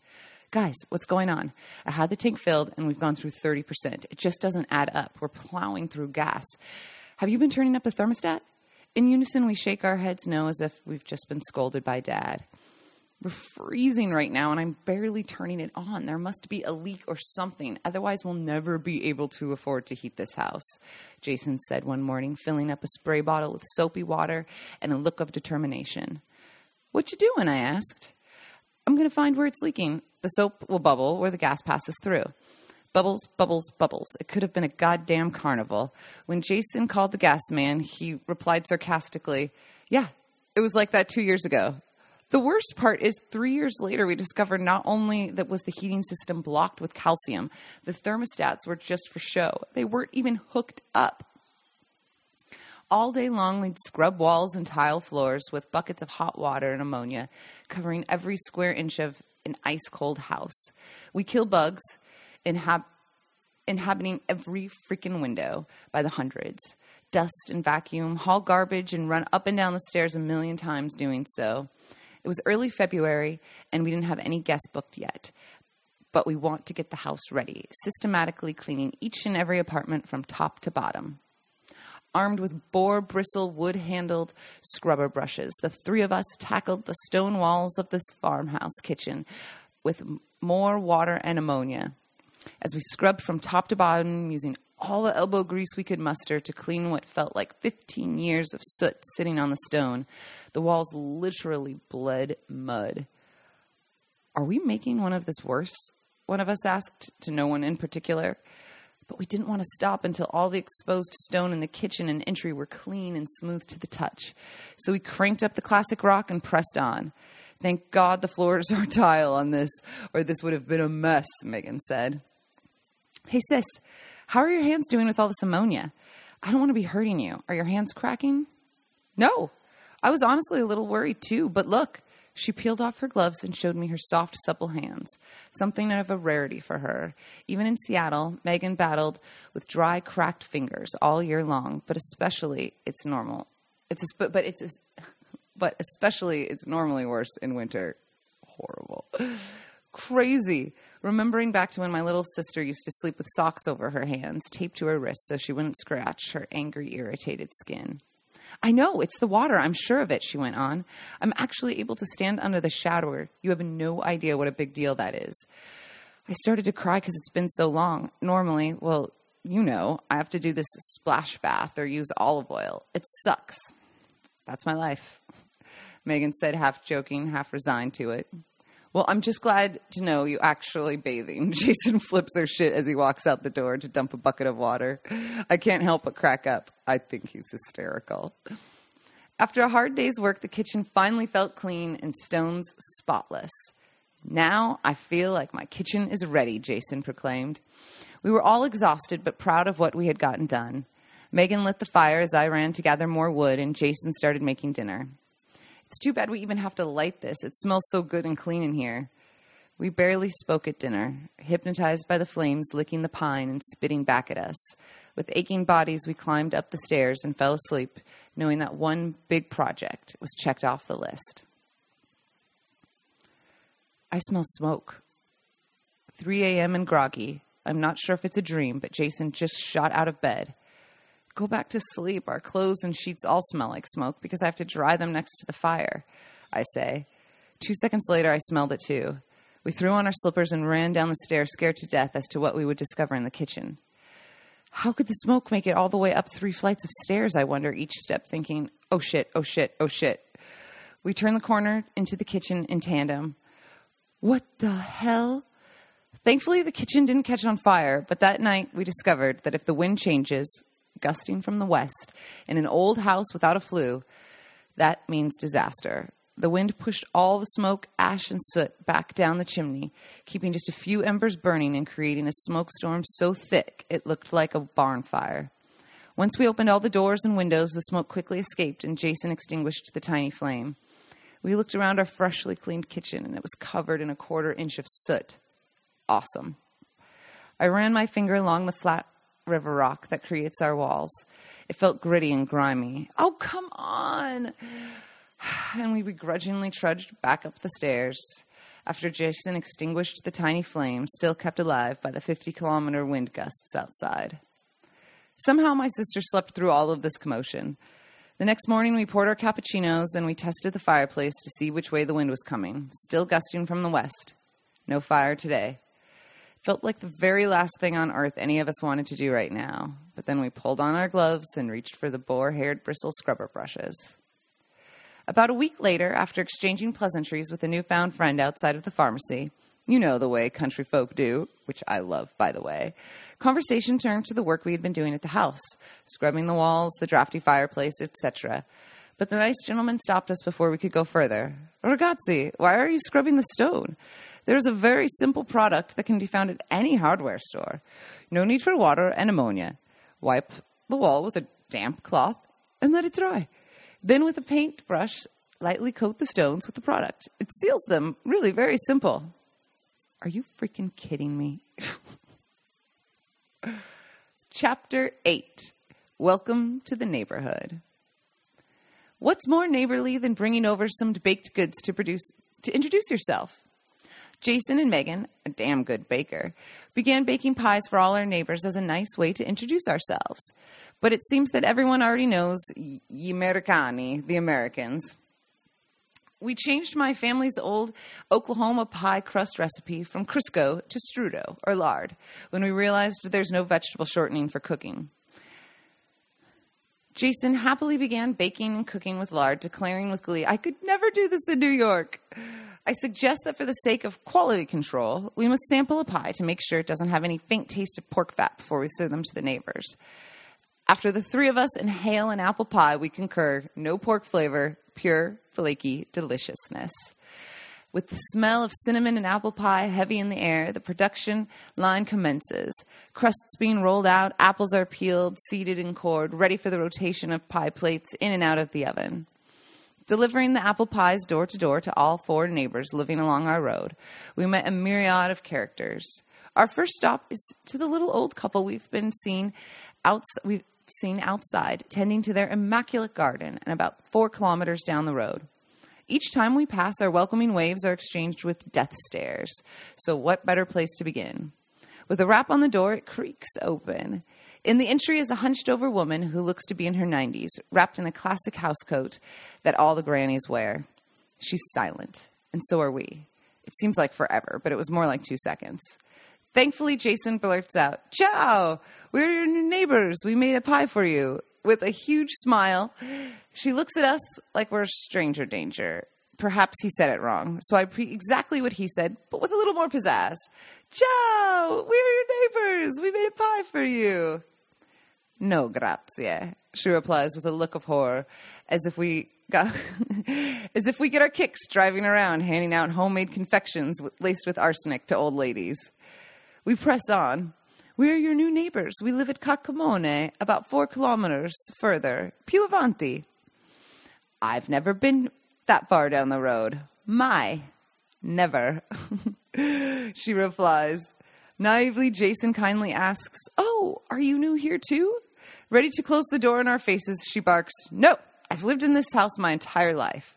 [SPEAKER 3] Guys, what's going on? I had the tank filled and we've gone through 30%. It just doesn't add up. We're plowing through gas. Have you been turning up the thermostat? In unison, we shake our heads no as if we've just been scolded by dad. We're freezing right now and I'm barely turning it on. There must be a leak or something. Otherwise, we'll never be able to afford to heat this house, Jason said one morning, filling up a spray bottle with soapy water and a look of determination. What you doing? I asked. I'm going to find where it's leaking. The soap will bubble where the gas passes through. Bubbles, bubbles, bubbles. It could have been a goddamn carnival. When Jason called the gas man, he replied sarcastically, Yeah, it was like that two years ago. The worst part is three years later, we discovered not only that was the heating system blocked with calcium, the thermostats were just for show. They weren't even hooked up. All day long, we'd scrub walls and tile floors with buckets of hot water and ammonia, covering every square inch of an ice cold house. We kill bugs, inhab- inhabiting every freaking window by the hundreds. Dust and vacuum, haul garbage, and run up and down the stairs a million times doing so. It was early February, and we didn't have any guests booked yet. But we want to get the house ready, systematically cleaning each and every apartment from top to bottom armed with boar bristle wood handled scrubber brushes. The three of us tackled the stone walls of this farmhouse kitchen with more water and ammonia. As we scrubbed from top to bottom using all the elbow grease we could muster to clean what felt like 15 years of soot sitting on the stone, the walls literally bled mud. Are we making one of this worse? One of us asked, to no one in particular. But we didn't want to stop until all the exposed stone in the kitchen and entry were clean and smooth to the touch. So we cranked up the classic rock and pressed on. Thank God the floors are tile on this, or this would have been a mess, Megan said. Hey, sis, how are your hands doing with all this ammonia? I don't want to be hurting you. Are your hands cracking? No. I was honestly a little worried too, but look. She peeled off her gloves and showed me her soft, supple hands, something of a rarity for her. Even in Seattle, Megan battled with dry, cracked fingers all year long, but especially it's normal. It's a, but it's but especially it's normally worse in winter. Horrible. Crazy. Remembering back to when my little sister used to sleep with socks over her hands, taped to her wrists so she wouldn't scratch her angry, irritated skin. I know, it's the water. I'm sure of it, she went on. I'm actually able to stand under the shower. You have no idea what a big deal that is. I started to cry because it's been so long. Normally, well, you know, I have to do this splash bath or use olive oil. It sucks. That's my life. Megan said, half joking, half resigned to it. Well, I'm just glad to know you actually bathing. Jason flips her shit as he walks out the door to dump a bucket of water. I can't help but crack up. I think he's hysterical. After a hard day's work, the kitchen finally felt clean and Stone's spotless. Now I feel like my kitchen is ready, Jason proclaimed. We were all exhausted but proud of what we had gotten done. Megan lit the fire as I ran to gather more wood, and Jason started making dinner. It's too bad we even have to light this. It smells so good and clean in here. We barely spoke at dinner, hypnotized by the flames licking the pine and spitting back at us. With aching bodies, we climbed up the stairs and fell asleep, knowing that one big project was checked off the list. I smell smoke. 3 a.m. and groggy. I'm not sure if it's a dream, but Jason just shot out of bed. Go back to sleep. Our clothes and sheets all smell like smoke because I have to dry them next to the fire, I say. Two seconds later, I smelled it too. We threw on our slippers and ran down the stairs, scared to death as to what we would discover in the kitchen. How could the smoke make it all the way up three flights of stairs? I wonder each step, thinking, oh shit, oh shit, oh shit. We turn the corner into the kitchen in tandem. What the hell? Thankfully, the kitchen didn't catch on fire, but that night we discovered that if the wind changes, gusting from the west, in an old house without a flue, that means disaster. The wind pushed all the smoke, ash, and soot back down the chimney, keeping just a few embers burning and creating a smoke storm so thick it looked like a barn fire. Once we opened all the doors and windows, the smoke quickly escaped and Jason extinguished the tiny flame. We looked around our freshly cleaned kitchen and it was covered in a quarter inch of soot. Awesome. I ran my finger along the flat river rock that creates our walls. It felt gritty and grimy. Oh, come on! And we begrudgingly trudged back up the stairs after Jason extinguished the tiny flame still kept alive by the 50 kilometer wind gusts outside. Somehow my sister slept through all of this commotion. The next morning, we poured our cappuccinos and we tested the fireplace to see which way the wind was coming, still gusting from the west. No fire today. Felt like the very last thing on earth any of us wanted to do right now. But then we pulled on our gloves and reached for the boar haired bristle scrubber brushes. About a week later, after exchanging pleasantries with a newfound friend outside of the pharmacy, you know the way country folk do, which I love, by the way, conversation turned to the work we had been doing at the house, scrubbing the walls, the drafty fireplace, etc. But the nice gentleman stopped us before we could go further. Ragazzi, why are you scrubbing the stone? There's a very simple product that can be found at any hardware store. No need for water and ammonia. Wipe the wall with a damp cloth and let it dry. Then, with a paintbrush, lightly coat the stones with the product. It seals them. Really, very simple. Are you freaking kidding me? Chapter 8 Welcome to the Neighborhood. What's more neighborly than bringing over some baked goods to produce to introduce yourself? Jason and Megan, a damn good baker, began baking pies for all our neighbors as a nice way to introduce ourselves. But it seems that everyone already knows gli Americani, the Americans. We changed my family's old Oklahoma pie crust recipe from Crisco to Strutto, or lard, when we realized there's no vegetable shortening for cooking. Jason happily began baking and cooking with lard, declaring with glee, I could never do this in New York. I suggest that for the sake of quality control, we must sample a pie to make sure it doesn't have any faint taste of pork fat before we serve them to the neighbors. After the three of us inhale an apple pie, we concur no pork flavor, pure, flaky deliciousness. With the smell of cinnamon and apple pie heavy in the air, the production line commences. Crusts being rolled out, apples are peeled, seeded, and cored, ready for the rotation of pie plates in and out of the oven delivering the apple pies door to door to all four neighbors living along our road. We met a myriad of characters. Our first stop is to the little old couple we've been seen we've seen outside tending to their immaculate garden and about 4 kilometers down the road. Each time we pass, our welcoming waves are exchanged with death stares. So, what better place to begin? With a rap on the door, it creaks open. In the entry is a hunched over woman who looks to be in her 90s, wrapped in a classic housecoat that all the grannies wear. She's silent, and so are we. It seems like forever, but it was more like two seconds. Thankfully, Jason blurts out, Ciao, we're your new neighbors. We made a pie for you. With a huge smile, she looks at us like we're stranger danger. Perhaps he said it wrong, so I repeat exactly what he said, but with a little more pizzazz. Ciao, we're your neighbors. We made a pie for you. No, grazie, she replies with a look of horror, as if we got, as if we get our kicks driving around handing out homemade confections laced with arsenic to old ladies. We press on. We're your new neighbors. We live at Cacamone, about four kilometers further. Più avanti. I've never been that far down the road. My, never. she replies. Naively, Jason kindly asks, Oh, are you new here too? Ready to close the door in our faces, she barks, No, I've lived in this house my entire life.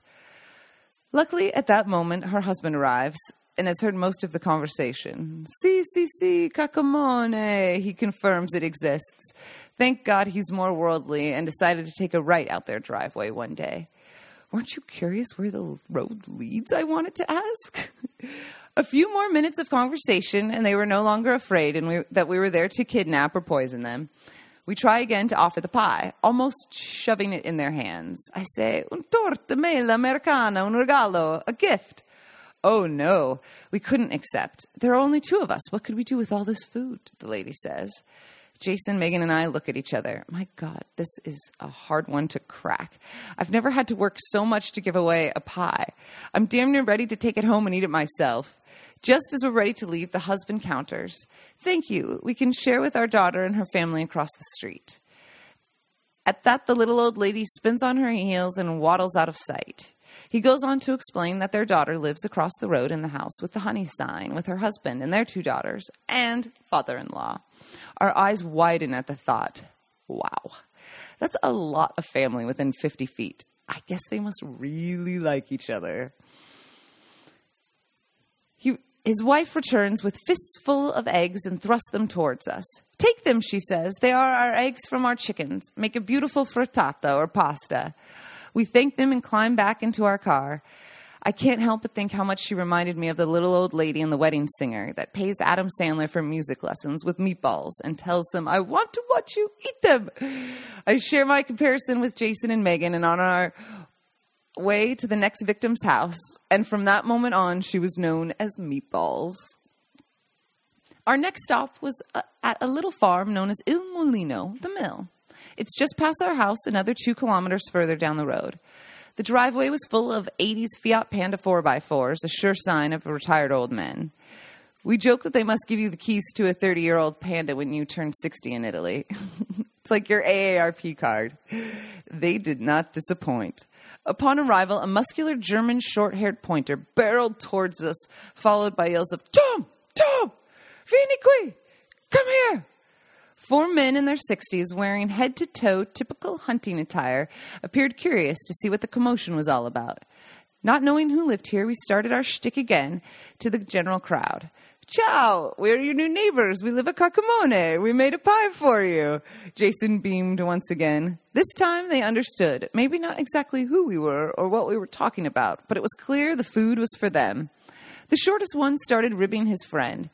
[SPEAKER 3] Luckily, at that moment, her husband arrives and has heard most of the conversation. Si, si, si, cacamone, he confirms it exists. Thank God he's more worldly and decided to take a right out their driveway one day. Weren't you curious where the road leads? I wanted to ask. a few more minutes of conversation, and they were no longer afraid and we, that we were there to kidnap or poison them. We try again to offer the pie, almost shoving it in their hands. I say, un torta, mela, americana, un regalo, a gift. Oh no, we couldn't accept. There are only two of us. What could we do with all this food? The lady says. Jason, Megan, and I look at each other. My God, this is a hard one to crack. I've never had to work so much to give away a pie. I'm damn near ready to take it home and eat it myself. Just as we're ready to leave, the husband counters. Thank you. We can share with our daughter and her family across the street. At that, the little old lady spins on her heels and waddles out of sight. He goes on to explain that their daughter lives across the road in the house with the honey sign with her husband and their two daughters and father in law. Our eyes widen at the thought. Wow, that's a lot of family within 50 feet. I guess they must really like each other. His wife returns with fists full of eggs and thrusts them towards us. Take them, she says. They are our eggs from our chickens. Make a beautiful frittata or pasta. We thank them and climb back into our car. I can't help but think how much she reminded me of the little old lady in The Wedding Singer that pays Adam Sandler for music lessons with meatballs and tells them, I want to watch you eat them. I share my comparison with Jason and Megan, and on our way to the next victim's house, and from that moment on, she was known as Meatballs. Our next stop was uh, at a little farm known as Il Molino, the mill. It's just past our house, another two kilometers further down the road. The driveway was full of 80s Fiat Panda 4x4s, a sure sign of retired old men. We joke that they must give you the keys to a 30 year old Panda when you turn 60 in Italy. it's like your AARP card. They did not disappoint. Upon arrival, a muscular German short haired pointer barreled towards us, followed by yells of Tom! Tom! Vieni qui! Come here! Four men in their 60s wearing head to toe typical hunting attire appeared curious to see what the commotion was all about. Not knowing who lived here, we started our shtick again to the general crowd. Ciao, we're your new neighbors. We live at Cacamone. We made a pie for you. Jason beamed once again. This time they understood, maybe not exactly who we were or what we were talking about, but it was clear the food was for them. The shortest one started ribbing his friend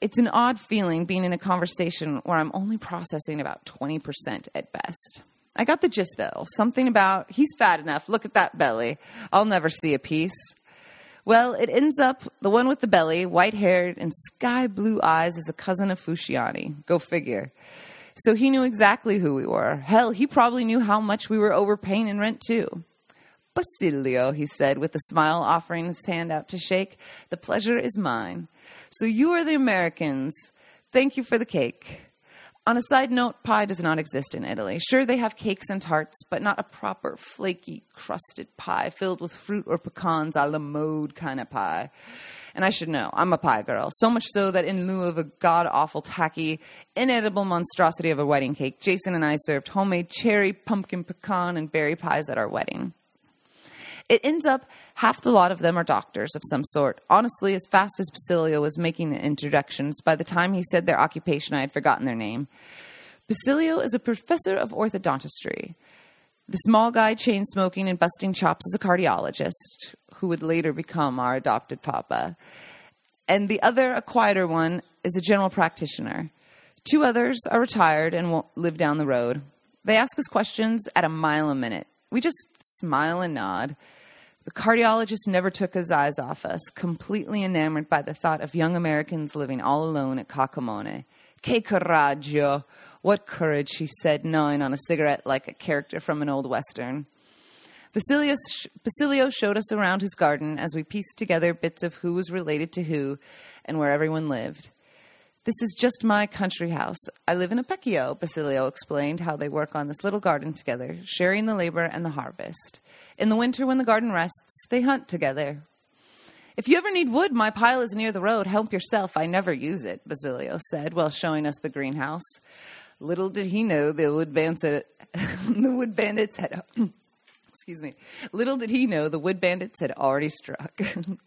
[SPEAKER 3] it's an odd feeling being in a conversation where I'm only processing about 20% at best. I got the gist though. Something about, he's fat enough, look at that belly. I'll never see a piece. Well, it ends up the one with the belly, white haired, and sky blue eyes is a cousin of Fusciani. Go figure. So he knew exactly who we were. Hell, he probably knew how much we were overpaying in rent too. Basilio, he said with a smile, offering his hand out to shake. The pleasure is mine. So you are the Americans. Thank you for the cake. On a side note, pie does not exist in Italy. Sure, they have cakes and tarts, but not a proper flaky, crusted pie filled with fruit or pecans a la mode kind of pie. And I should know, I'm a pie girl. So much so that in lieu of a god awful, tacky, inedible monstrosity of a wedding cake, Jason and I served homemade cherry, pumpkin, pecan, and berry pies at our wedding. It ends up half the lot of them are doctors of some sort. Honestly, as fast as Basilio was making the introductions, by the time he said their occupation, I had forgotten their name. Basilio is a professor of orthodontistry. The small guy, chain smoking and busting chops, is a cardiologist who would later become our adopted papa. and the other, a quieter one, is a general practitioner. Two others are retired and live down the road. They ask us questions at a mile a minute. We just smile and nod. The cardiologist never took his eyes off us, completely enamored by the thought of young Americans living all alone at Cacamone. Que coraggio! What courage, he said, gnawing on a cigarette like a character from an old western. Basilio, Basilio showed us around his garden as we pieced together bits of who was related to who and where everyone lived. This is just my country house. I live in Apecchio, Basilio explained how they work on this little garden together, sharing the labor and the harvest. In the winter, when the garden rests, they hunt together. If you ever need wood, my pile is near the road. Help yourself. I never use it, Basilio said while showing us the greenhouse. Little did he know the wood bandits, the wood bandits had excuse me. Little did he know the wood bandits had already struck.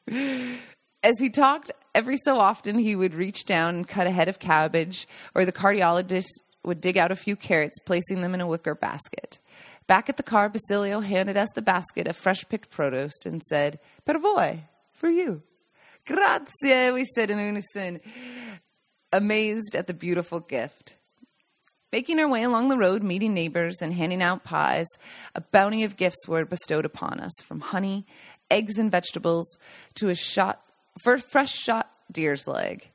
[SPEAKER 3] As he talked, every so often he would reach down and cut a head of cabbage, or the cardiologist would dig out a few carrots, placing them in a wicker basket. Back at the car, Basilio handed us the basket of fresh picked produce and said, Per voi, for you. Grazie, we said in unison, amazed at the beautiful gift. Making our way along the road, meeting neighbors, and handing out pies, a bounty of gifts were bestowed upon us from honey, eggs, and vegetables to a shot for fresh shot deer's leg.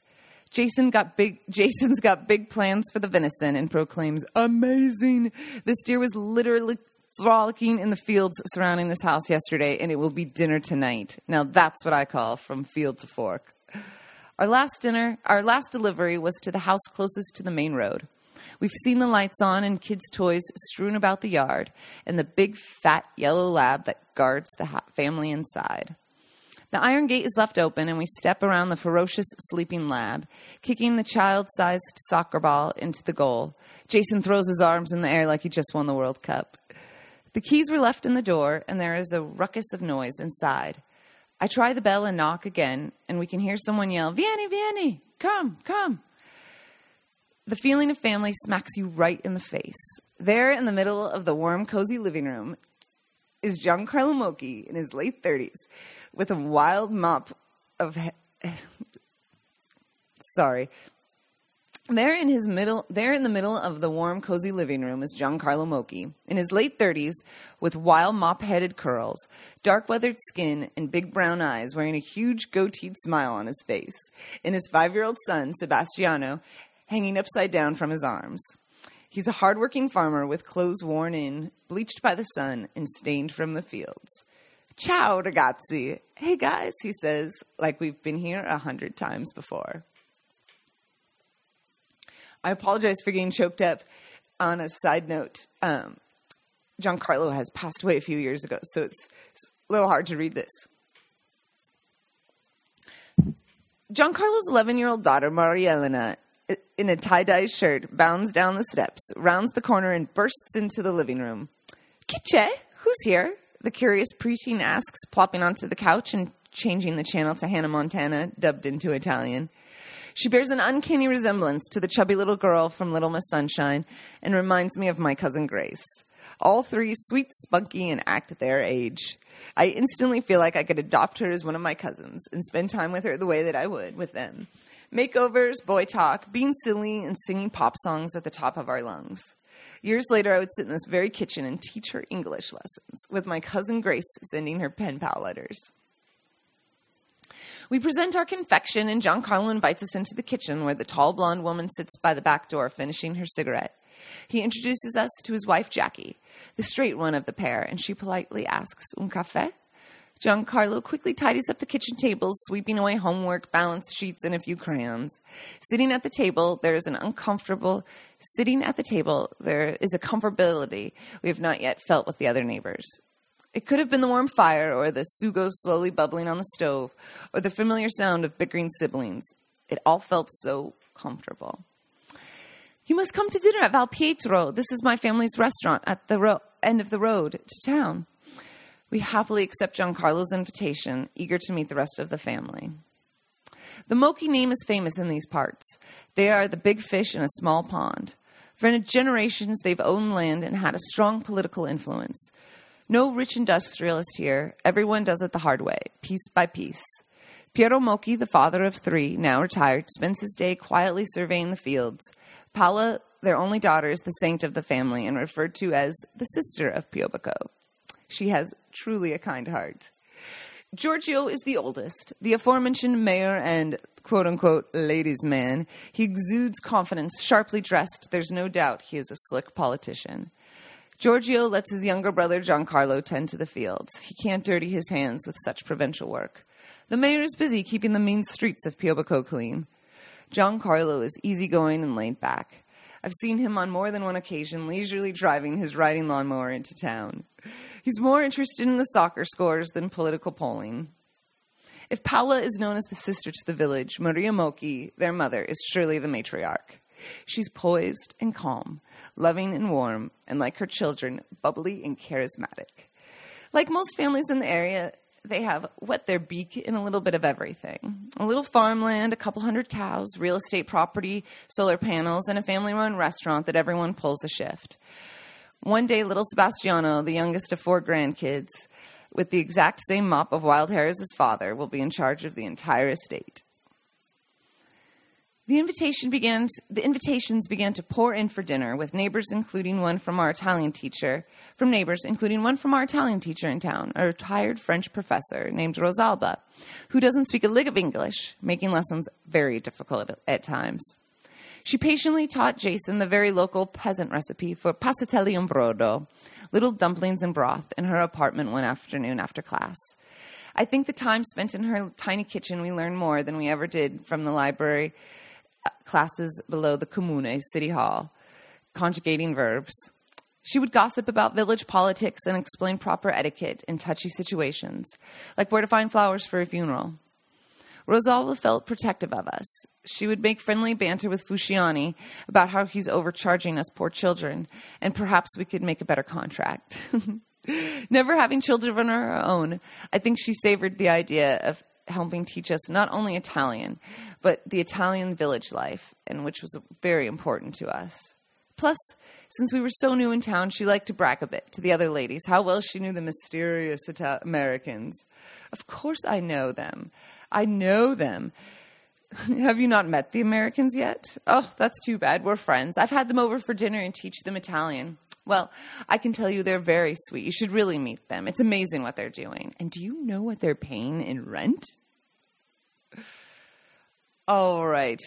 [SPEAKER 3] Jason got big Jason's got big plans for the venison and proclaims, "Amazing. This deer was literally frolicking in the fields surrounding this house yesterday and it will be dinner tonight." Now that's what I call from field to fork. Our last dinner, our last delivery was to the house closest to the main road. We've seen the lights on and kids' toys strewn about the yard and the big fat yellow lab that guards the family inside. The iron gate is left open, and we step around the ferocious sleeping lab, kicking the child sized soccer ball into the goal. Jason throws his arms in the air like he just won the World Cup. The keys were left in the door, and there is a ruckus of noise inside. I try the bell and knock again, and we can hear someone yell, Vieni, Vieni, come, come. The feeling of family smacks you right in the face. There in the middle of the warm, cozy living room is Giancarlo Mocchi in his late 30s with a wild mop of. Sorry. There in his middle, there in the middle of the warm, cozy living room is Giancarlo Mocchi, in his late thirties, with wild mop-headed curls, dark weathered skin, and big brown eyes, wearing a huge goateed smile on his face, and his five-year-old son Sebastiano hanging upside down from his arms. He's a hardworking farmer with clothes worn in, bleached by the sun, and stained from the fields. Ciao, ragazzi. Hey, guys, he says, like we've been here a hundred times before. I apologize for getting choked up. On a side note, um, Giancarlo has passed away a few years ago, so it's, it's a little hard to read this. Giancarlo's 11 year old daughter, Marielena, in a tie dye shirt, bounds down the steps, rounds the corner, and bursts into the living room. Kiche, who's here? The curious preteen asks, plopping onto the couch and changing the channel to Hannah Montana, dubbed into Italian. She bears an uncanny resemblance to the chubby little girl from Little Miss Sunshine and reminds me of my cousin Grace. All three sweet, spunky, and act their age. I instantly feel like I could adopt her as one of my cousins and spend time with her the way that I would with them. Makeovers, boy talk, being silly, and singing pop songs at the top of our lungs. Years later, I would sit in this very kitchen and teach her English lessons, with my cousin Grace sending her pen pal letters. We present our confection, and Giancarlo invites us into the kitchen where the tall blonde woman sits by the back door finishing her cigarette. He introduces us to his wife, Jackie, the straight one of the pair, and she politely asks, Un cafe? Giancarlo quickly tidies up the kitchen tables, sweeping away homework, balance sheets, and a few crayons. Sitting at the table, there is an uncomfortable, sitting at the table, there is a comfortability we have not yet felt with the other neighbors. It could have been the warm fire, or the sugo slowly bubbling on the stove, or the familiar sound of bickering siblings. It all felt so comfortable. You must come to dinner at Val Pietro. This is my family's restaurant at the ro- end of the road to town. We happily accept Giancarlo's invitation, eager to meet the rest of the family. The Mocchi name is famous in these parts. They are the big fish in a small pond. For generations, they've owned land and had a strong political influence. No rich industrialist here. Everyone does it the hard way, piece by piece. Piero Mocchi, the father of three, now retired, spends his day quietly surveying the fields. Paula, their only daughter, is the saint of the family and referred to as the sister of Piobico. She has truly a kind heart. Giorgio is the oldest, the aforementioned mayor and quote unquote ladies' man. He exudes confidence, sharply dressed. There's no doubt he is a slick politician. Giorgio lets his younger brother Giancarlo tend to the fields. He can't dirty his hands with such provincial work. The mayor is busy keeping the mean streets of Piobico clean. Giancarlo is easygoing and laid back. I've seen him on more than one occasion leisurely driving his riding lawnmower into town. He's more interested in the soccer scores than political polling. If Paula is known as the sister to the village, Maria Mocchi, their mother, is surely the matriarch. She's poised and calm, loving and warm, and like her children, bubbly and charismatic. Like most families in the area, they have wet their beak in a little bit of everything a little farmland, a couple hundred cows, real estate property, solar panels, and a family run restaurant that everyone pulls a shift. One day, little Sebastiano, the youngest of four grandkids, with the exact same mop of wild hair as his father, will be in charge of the entire estate. The invitation began. The invitations began to pour in for dinner, with neighbors, including one from our Italian teacher, from neighbors, including one from our Italian teacher in town, a retired French professor named Rosalba, who doesn't speak a lick of English, making lessons very difficult at times. She patiently taught Jason the very local peasant recipe for passatelli in brodo, little dumplings and broth, in her apartment one afternoon after class. I think the time spent in her tiny kitchen, we learned more than we ever did from the library uh, classes below the Comune, City Hall, conjugating verbs. She would gossip about village politics and explain proper etiquette in touchy situations, like where to find flowers for a funeral. Rosalba felt protective of us. She would make friendly banter with Fusciani about how he's overcharging us poor children, and perhaps we could make a better contract. Never having children of her own, I think she savored the idea of helping teach us not only Italian, but the Italian village life, and which was very important to us. Plus, since we were so new in town, she liked to brag a bit to the other ladies how well she knew the mysterious Ita- Americans. Of course, I know them. I know them. Have you not met the Americans yet? Oh, that's too bad. We're friends. I've had them over for dinner and teach them Italian. Well, I can tell you they're very sweet. You should really meet them. It's amazing what they're doing. And do you know what they're paying in rent? All right.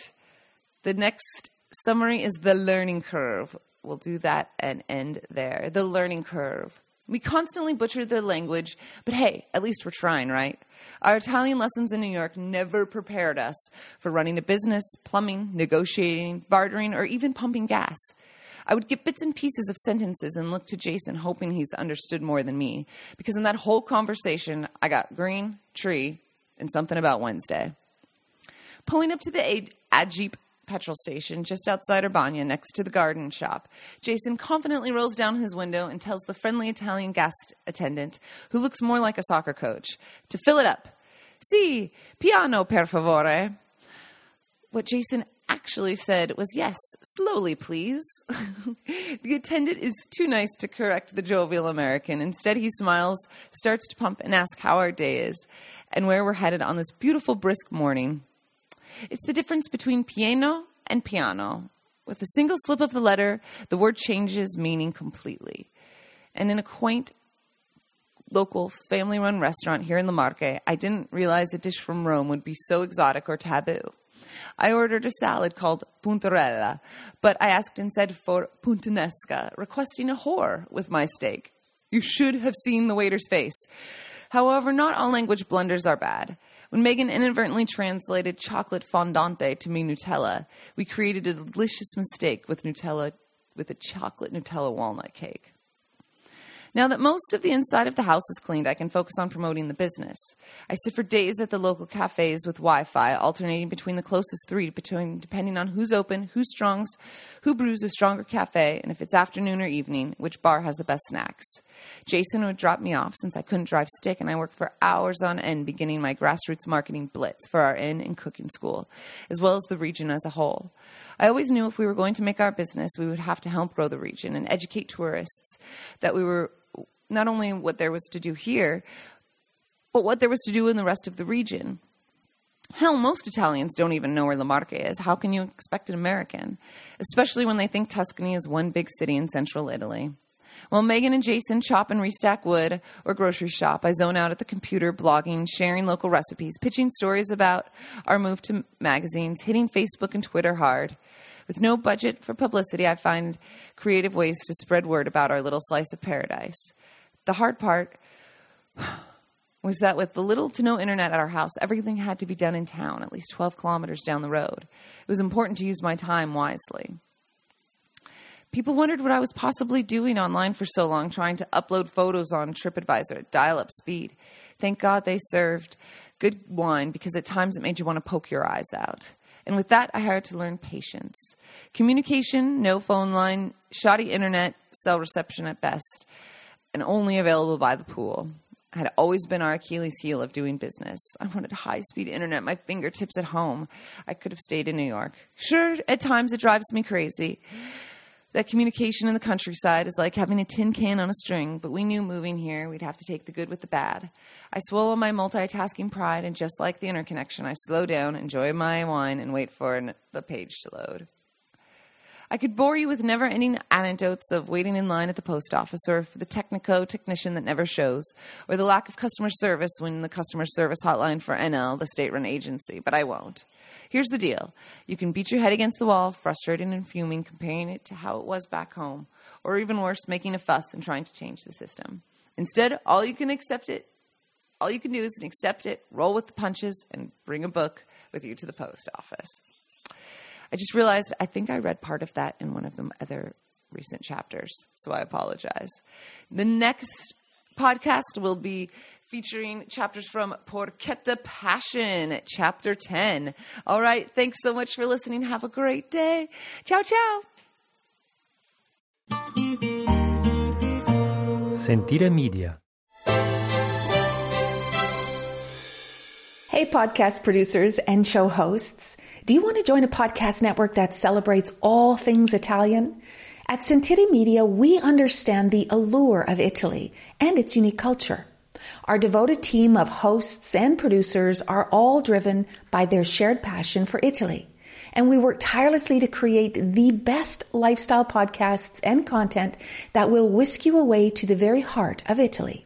[SPEAKER 3] The next summary is the learning curve. We'll do that and end there. The learning curve. We constantly butcher the language, but hey, at least we're trying, right? Our Italian lessons in New York never prepared us for running a business, plumbing, negotiating, bartering, or even pumping gas. I would get bits and pieces of sentences and look to Jason, hoping he's understood more than me, because in that whole conversation, I got green, tree, and something about Wednesday. Pulling up to the Agip petrol station just outside Urbania next to the garden shop. Jason confidently rolls down his window and tells the friendly Italian gas attendant, who looks more like a soccer coach, to fill it up. Si, piano per favore. What Jason actually said was, Yes, slowly, please. the attendant is too nice to correct the jovial American. Instead, he smiles, starts to pump, and asks how our day is and where we're headed on this beautiful, brisk morning. It's the difference between pieno and piano. With a single slip of the letter, the word changes meaning completely. And in a quaint local family run restaurant here in La Marche, I didn't realize a dish from Rome would be so exotic or taboo. I ordered a salad called puntarella, but I asked instead for puttanesca, requesting a whore with my steak. You should have seen the waiter's face. However, not all language blunders are bad. When Megan inadvertently translated chocolate fondante to mean Nutella, we created a delicious mistake with Nutella with a chocolate Nutella walnut cake. Now that most of the inside of the house is cleaned, I can focus on promoting the business. I sit for days at the local cafes with Wi Fi, alternating between the closest three, between, depending on who's open, who strongs, who brews a stronger cafe, and if it's afternoon or evening, which bar has the best snacks. Jason would drop me off since I couldn't drive stick, and I worked for hours on end beginning my grassroots marketing blitz for our inn and cooking school, as well as the region as a whole. I always knew if we were going to make our business, we would have to help grow the region and educate tourists that we were not only what there was to do here, but what there was to do in the rest of the region. Hell, most Italians don't even know where La Marche is. How can you expect an American? Especially when they think Tuscany is one big city in central Italy. While Megan and Jason chop and restack wood or grocery shop, I zone out at the computer, blogging, sharing local recipes, pitching stories about our move to magazines, hitting Facebook and Twitter hard. With no budget for publicity, I find creative ways to spread word about our little slice of paradise. The hard part was that with the little to no internet at our house, everything had to be done in town, at least 12 kilometers down the road. It was important to use my time wisely. People wondered what I was possibly doing online for so long, trying to upload photos on TripAdvisor at dial up speed. Thank God they served good wine because at times it made you want to poke your eyes out. And with that, I had to learn patience. Communication, no phone line, shoddy internet, cell reception at best, and only available by the pool had always been our Achilles heel of doing business. I wanted high speed internet, my fingertips at home. I could have stayed in New York. Sure, at times it drives me crazy. That communication in the countryside is like having a tin can on a string, but we knew moving here we'd have to take the good with the bad. I swallow my multitasking pride, and just like the interconnection, I slow down, enjoy my wine, and wait for the page to load. I could bore you with never ending anecdotes of waiting in line at the post office or for the Technico technician that never shows, or the lack of customer service when the customer service hotline for ENEL, the state run agency, but I won't. Here's the deal you can beat your head against the wall, frustrated and fuming, comparing it to how it was back home, or even worse, making a fuss and trying to change the system. Instead, all you can accept it, all you can do is accept it, roll with the punches, and bring a book with you to the post office. I just realized I think I read part of that in one of the other recent chapters, so I apologize. The next podcast will be featuring chapters from Porchetta Passion, chapter 10. All right, thanks so much for listening. Have a great day. Ciao, ciao.
[SPEAKER 1] Sentire Media.
[SPEAKER 4] Hey, podcast producers and show hosts. Do you want to join a podcast network that celebrates all things Italian? At Sentire Media, we understand the allure of Italy and its unique culture. Our devoted team of hosts and producers are all driven by their shared passion for Italy and we work tirelessly to create the best lifestyle podcasts and content that will whisk you away to the very heart of Italy.